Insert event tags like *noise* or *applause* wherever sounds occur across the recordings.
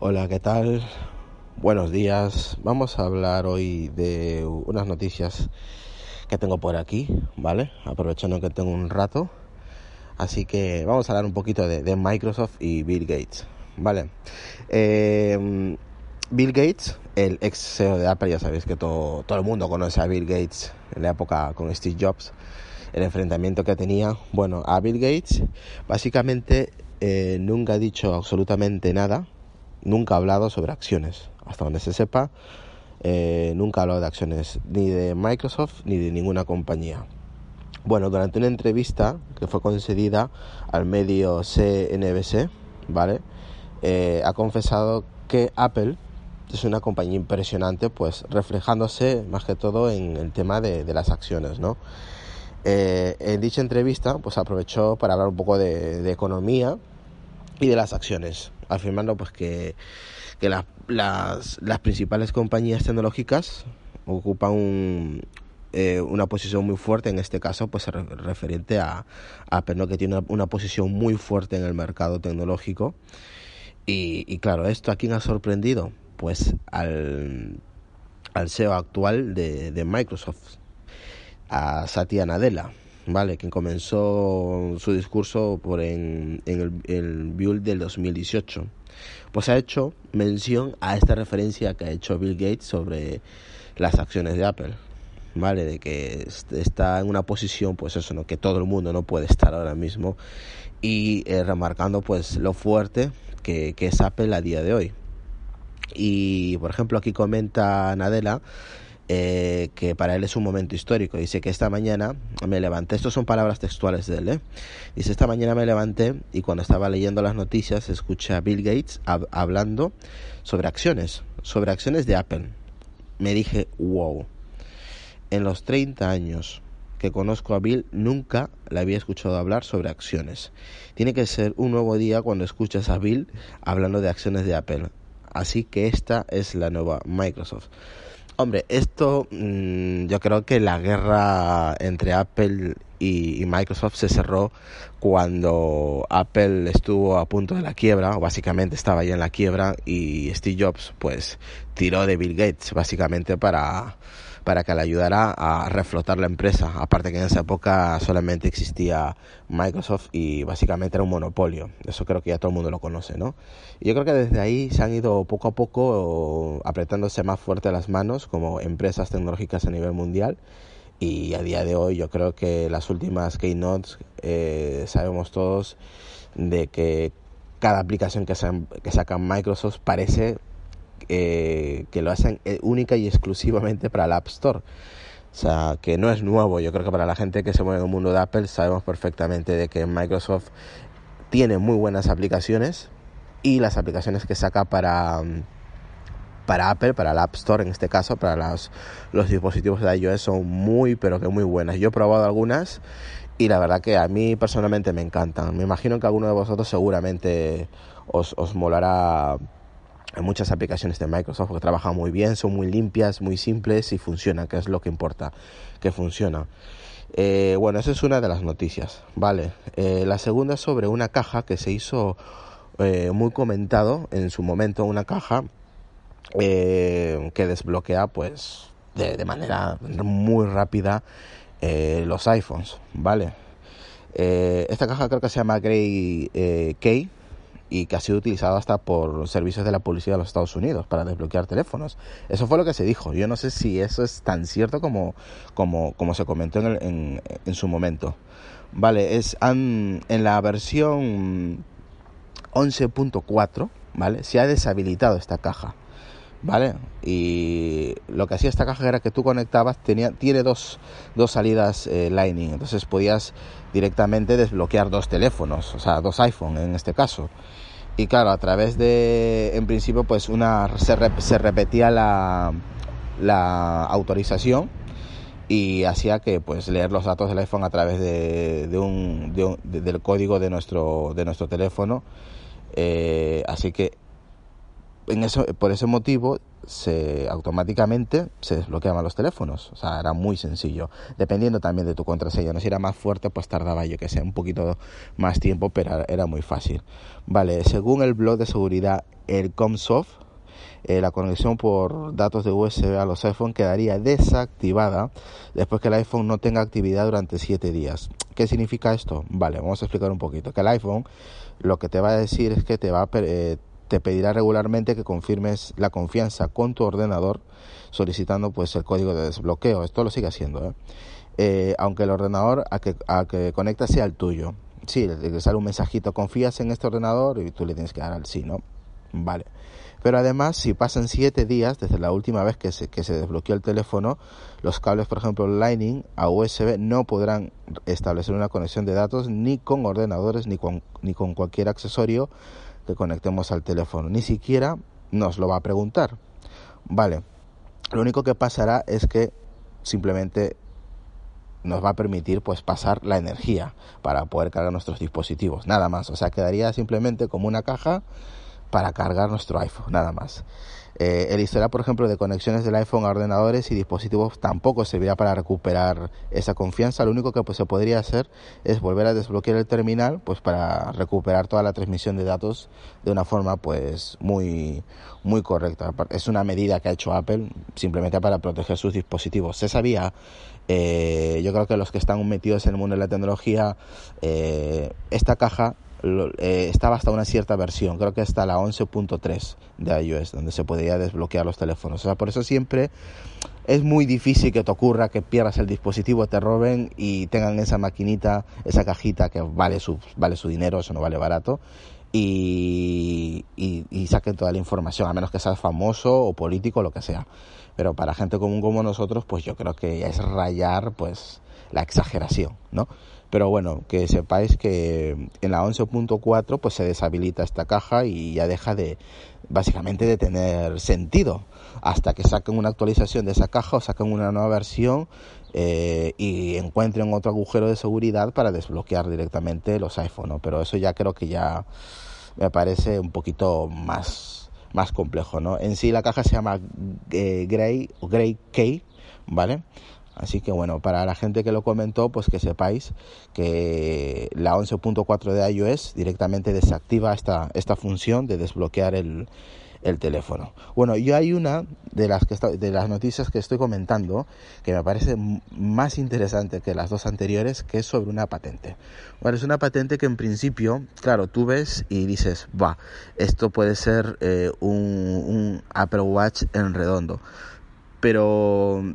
Hola, ¿qué tal? Buenos días. Vamos a hablar hoy de unas noticias que tengo por aquí, ¿vale? Aprovechando que tengo un rato. Así que vamos a hablar un poquito de, Microsoft y Bill Gates, ¿vale? Eh, Bill Gates, el ex CEO de Apple, ya sabéis que todo, todo el mundo conoce a Bill Gates en la época con Steve Jobs, el enfrentamiento que tenía. Bueno, a Bill Gates básicamente eh, nunca ha dicho absolutamente nada nunca ha hablado sobre acciones. Hasta donde se sepa, eh, nunca ha hablado de acciones ni de Microsoft ni de ninguna compañía. Bueno, durante una entrevista que fue concedida al medio CNBC, ¿vale? Eh, ha confesado que Apple es una compañía impresionante, pues reflejándose más que todo en el tema de, las acciones, ¿no? Eh, en dicha entrevista, pues aprovechó para hablar un poco de, de economía y de las acciones afirmando pues que, las, las, principales compañías tecnológicas ocupan eh, una posición muy fuerte, en este caso pues referente a Apple, que tiene una, posición muy fuerte en el mercado tecnológico. Y, claro, ¿esto a quién ha sorprendido? Pues al, al CEO actual de, de Microsoft, a Satya Nadella. ¿Vale? Quien comenzó su discurso por en, el, el Build del 2018. Pues ha hecho mención a esta referencia que ha hecho Bill Gates sobre las acciones de Apple. ¿Vale? De que está en una posición, pues eso, ¿no? Que todo el mundo no puede estar ahora mismo. Y eh, remarcando, pues, lo fuerte que, que es Apple a día de hoy. Y, por ejemplo, aquí comenta Nadella eh, que para él es un momento histórico. Dice que esta mañana me levanté, estas son palabras textuales de él, ¿eh? dice, esta mañana me levanté y cuando estaba leyendo las noticias escuché a Bill Gates hablando sobre acciones, sobre acciones de Apple. Me dije, wow, en los 30 años que conozco a Bill nunca le había escuchado hablar sobre acciones. Tiene que ser un nuevo día cuando escuchas a Bill hablando de acciones de Apple. Así que esta es la nueva Microsoft. Hombre, esto mm, yo creo que la guerra entre Apple y, Microsoft se cerró cuando Apple estuvo a punto de la quiebra, o básicamente estaba ya en la quiebra, y Steve Jobs pues tiró de Bill Gates básicamente para para que le ayudara a reflotar la empresa. Aparte que en esa época solamente existía Microsoft y básicamente era un monopolio. Eso creo que ya todo el mundo lo conoce, ¿no? Y yo creo que desde ahí se han ido poco a poco apretándose más fuerte las manos como empresas tecnológicas a nivel mundial. Y a día de hoy yo creo que las últimas keynotes eh, sabemos todos de que cada aplicación que, que saca Microsoft parece eh, que lo hacen eh, única y exclusivamente para el App Store. O sea, que no es nuevo. Yo creo que para la gente que se mueve en el mundo de Apple sabemos perfectamente de que Microsoft tiene muy buenas aplicaciones y las aplicaciones que saca para, para Apple, para el App Store en este caso, para los, los dispositivos de iOS son muy, pero que muy buenas. Yo he probado algunas y la verdad que a mí personalmente me encantan. Me imagino que alguno de vosotros seguramente os, os molará hay muchas aplicaciones de Microsoft que trabajan muy bien, son muy limpias, muy simples y funcionan, que es lo que importa, que funcionan. Eh, bueno, esa es una de las noticias, ¿vale? Eh, la segunda es sobre una caja que se hizo eh, muy comentado en su momento, una caja que desbloquea pues de, manera muy rápida los iPhones, ¿vale? esta caja creo que se llama Grey Key y que ha sido utilizado hasta por servicios de la policía de los Estados Unidos para desbloquear teléfonos. Eso fue lo que se dijo. Yo no sé si eso es tan cierto como, como, como se comentó en, en, en, su momento. Vale, es en la versión 11.4, ¿vale? Se ha deshabilitado esta caja. ¿Vale? Y lo que hacía esta caja era que tú conectabas, tenía, tiene dos, dos salidas eh, Lightning, entonces podías directamente desbloquear dos teléfonos, o sea, dos iPhone en este caso. Y claro, a través de, en principio, pues una se, se repetía la, la autorización y hacía que pues leer los datos del iPhone a través de, de un, de del código de nuestro de nuestro teléfono eh, así que en eso por ese motivo se automáticamente se desbloqueaban los teléfonos. O sea, era muy sencillo. Dependiendo también de tu contraseña. No si era más fuerte, pues tardaba yo que sé un poquito más tiempo, pero era muy fácil. Vale, según el blog de seguridad, el Comsoft, eh, la conexión por datos de USB a los iPhone quedaría desactivada después que el iPhone no tenga actividad durante 7 días. ¿Qué significa esto? Vale, vamos a explicar un poquito. Que el iPhone lo que te va a decir es que te va a, eh, te pedirá regularmente que confirmes la confianza con tu ordenador solicitando pues el código de desbloqueo. Esto lo sigue haciendo, ¿eh? Eh, aunque el ordenador a que, a que conecta sea el tuyo. Sí, le sale un mensajito, confías en este ordenador y tú le tienes que dar al sí, ¿no? Vale. Pero además, si pasan siete días desde la última vez que se, que se desbloqueó el teléfono, los cables, por ejemplo, Lightning a USB no podrán establecer una conexión de datos ni con ordenadores ni con, ni con cualquier accesorio que conectemos al teléfono. Ni siquiera nos lo va a preguntar. Vale. Lo único que pasará es que simplemente nos va a permitir pues pasar la energía para poder cargar nuestros dispositivos, nada más, o sea, quedaría simplemente como una caja para cargar nuestro iPhone, nada más. Eh, el historial, por ejemplo, de conexiones del iPhone a ordenadores y dispositivos tampoco servirá para recuperar esa confianza. Lo único que pues, se podría hacer es volver a desbloquear el terminal pues, para recuperar toda la transmisión de datos de una forma pues, muy, muy correcta. Es una medida que ha hecho Apple simplemente para proteger sus dispositivos. Se sabía, eh, yo creo que los que están metidos en el mundo de la tecnología, eh, esta caja eh, estaba hasta una cierta versión, creo que hasta la 11.3 de iOS, donde se podía desbloquear los teléfonos. O sea, por eso siempre es muy difícil que te ocurra que pierdas el dispositivo, te roben y tengan esa maquinita, esa cajita que vale su, vale su dinero, eso no vale barato. Y, y, saquen toda la información, a menos que seas famoso o político, lo que sea. Pero para gente común como nosotros, pues yo creo que es rayar pues la exageración, ¿no? Pero bueno, que sepáis que en la 11.4 pues se deshabilita esta caja y ya deja de básicamente de tener sentido hasta que saquen una actualización de esa caja o saquen una nueva versión eh, y encuentren otro agujero de seguridad para desbloquear directamente los iPhone. Pero eso ya creo que ya me parece un poquito más, más complejo. ¿no? En sí la caja se llama eh, Grey o Grey K, ¿vale? Así que bueno, para la gente que lo comentó, pues que sepáis que la 11.4 de iOS directamente desactiva esta, esta función de desbloquear el, el teléfono. Bueno, yo hay una de las, que de las noticias que estoy comentando que me parece más interesante que las dos anteriores, que es sobre una patente. Bueno, es una patente que en principio, claro, tú ves y dices, va, esto puede ser eh, un, un Apple Watch en redondo. Pero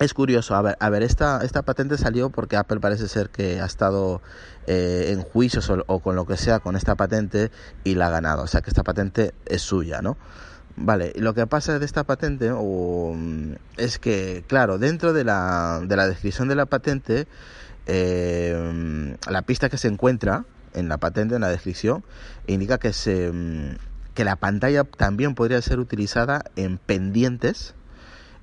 es curioso, a ver, a ver esta, esta patente salió porque Apple parece ser que ha estado eh, en juicios o, con lo que sea con esta patente y la ha ganado, o sea que esta patente es suya, ¿no? Vale, lo que pasa de esta patente es que, claro, dentro de la, de la descripción de la patente, eh, la pista que se encuentra en la patente, en la descripción, indica que, se, que la pantalla también podría ser utilizada en pendientes,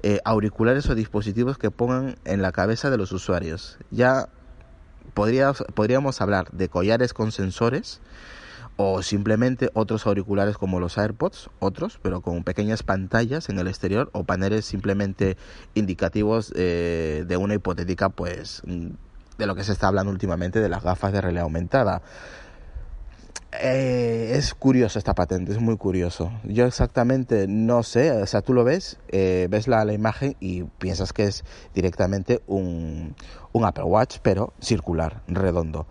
eh, auriculares o dispositivos que pongan en la cabeza de los usuarios. Ya podríamos hablar de collares con sensores o simplemente otros auriculares como los AirPods, otros, pero con pequeñas pantallas en el exterior o paneles simplemente indicativos eh, de una hipotética, pues, de lo que se está hablando últimamente de las gafas de realidad aumentada. Eh, es curioso esta patente, es muy curioso. Yo exactamente no sé, o sea, tú lo ves, eh, ves la, imagen y piensas que es directamente un, un Apple Watch, pero circular, redondo.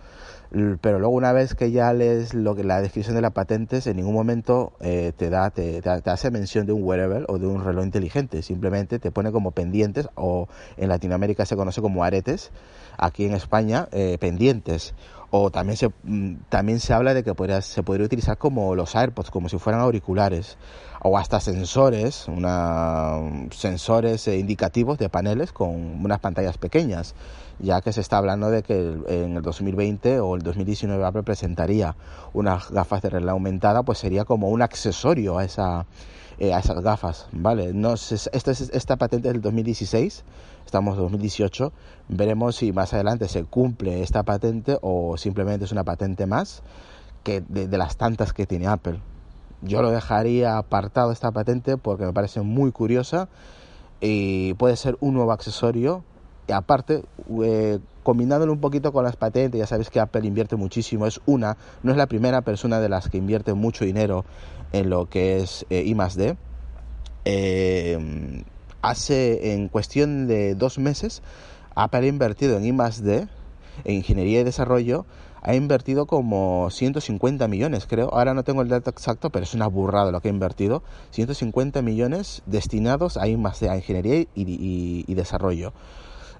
Pero luego una vez que ya lees lo que la descripción de la patente, en ningún momento eh, te da te, te, hace mención de un wearable o de un reloj inteligente. Simplemente te pone como pendientes o en Latinoamérica se conoce como aretes. Aquí en España eh, pendientes o también se, mm, también se habla de que podría, se podría utilizar como los AirPods, como si fueran auriculares, o hasta sensores, una, sensores eh, indicativos de paneles con unas pantallas pequeñas, ya que se está hablando de que en el 2020 o el 2019 Apple presentaría unas gafas de realidad aumentada, pues sería como un accesorio a esa eh, a esas gafas, ¿vale? No, esta, esta patente es del 2016, estamos en 2018, veremos si más adelante se cumple esta patente o simplemente es una patente más que de, las tantas que tiene Apple. yo lo dejaría apartado esta patente porque me parece muy curiosa y puede ser un nuevo accesorio aparte eh, combinándolo un poquito con las patentes ya sabéis que Apple invierte muchísimo es una no es la primera persona de las que invierte mucho dinero en lo que es eh, D eh, hace en cuestión de dos meses Apple ha invertido en I D en ingeniería y desarrollo ha invertido como 150 millones, creo. Ahora no tengo el dato exacto, pero es una burrada lo que ha invertido. 150 millones destinados a, a ingeniería y, desarrollo.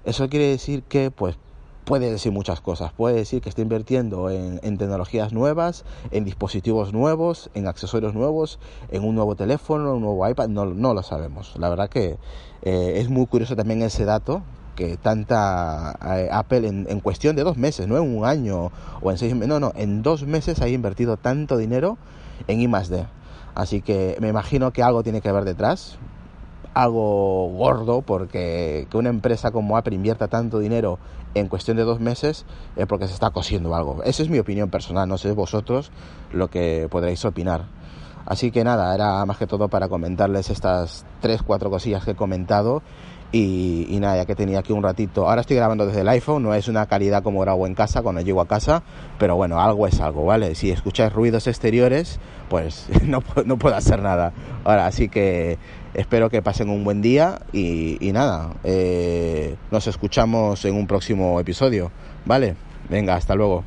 Eso quiere decir que, pues, puede decir muchas cosas. Puede decir que está invirtiendo en, tecnologías nuevas, en dispositivos nuevos, en accesorios nuevos, en un nuevo teléfono, un nuevo iPad. No, no lo sabemos. La verdad que eh, es muy curioso también ese dato que tanta eh, Apple en, cuestión de dos meses, no en un año o en seis meses, no, no, en dos meses ha invertido tanto dinero en I D. Así que me imagino que algo tiene que ver detrás, algo gordo, porque que una empresa como Apple invierta tanto dinero en cuestión de dos meses es porque se está cosiendo algo. Esa es mi opinión personal, no sé vosotros lo que podréis opinar. Así que nada, era más que todo para comentarles estas tres, cuatro cosillas que he comentado y, nada, ya que tenía aquí un ratito. Ahora estoy grabando desde el iPhone, no es una calidad como grabo en casa cuando llego a casa, pero bueno, algo es algo, ¿vale? Si escucháis ruidos exteriores, pues *laughs* no, no puedo hacer nada. Ahora, así que espero que pasen un buen día y, nada, eh, nos escuchamos en un próximo episodio, ¿vale? Venga, hasta luego.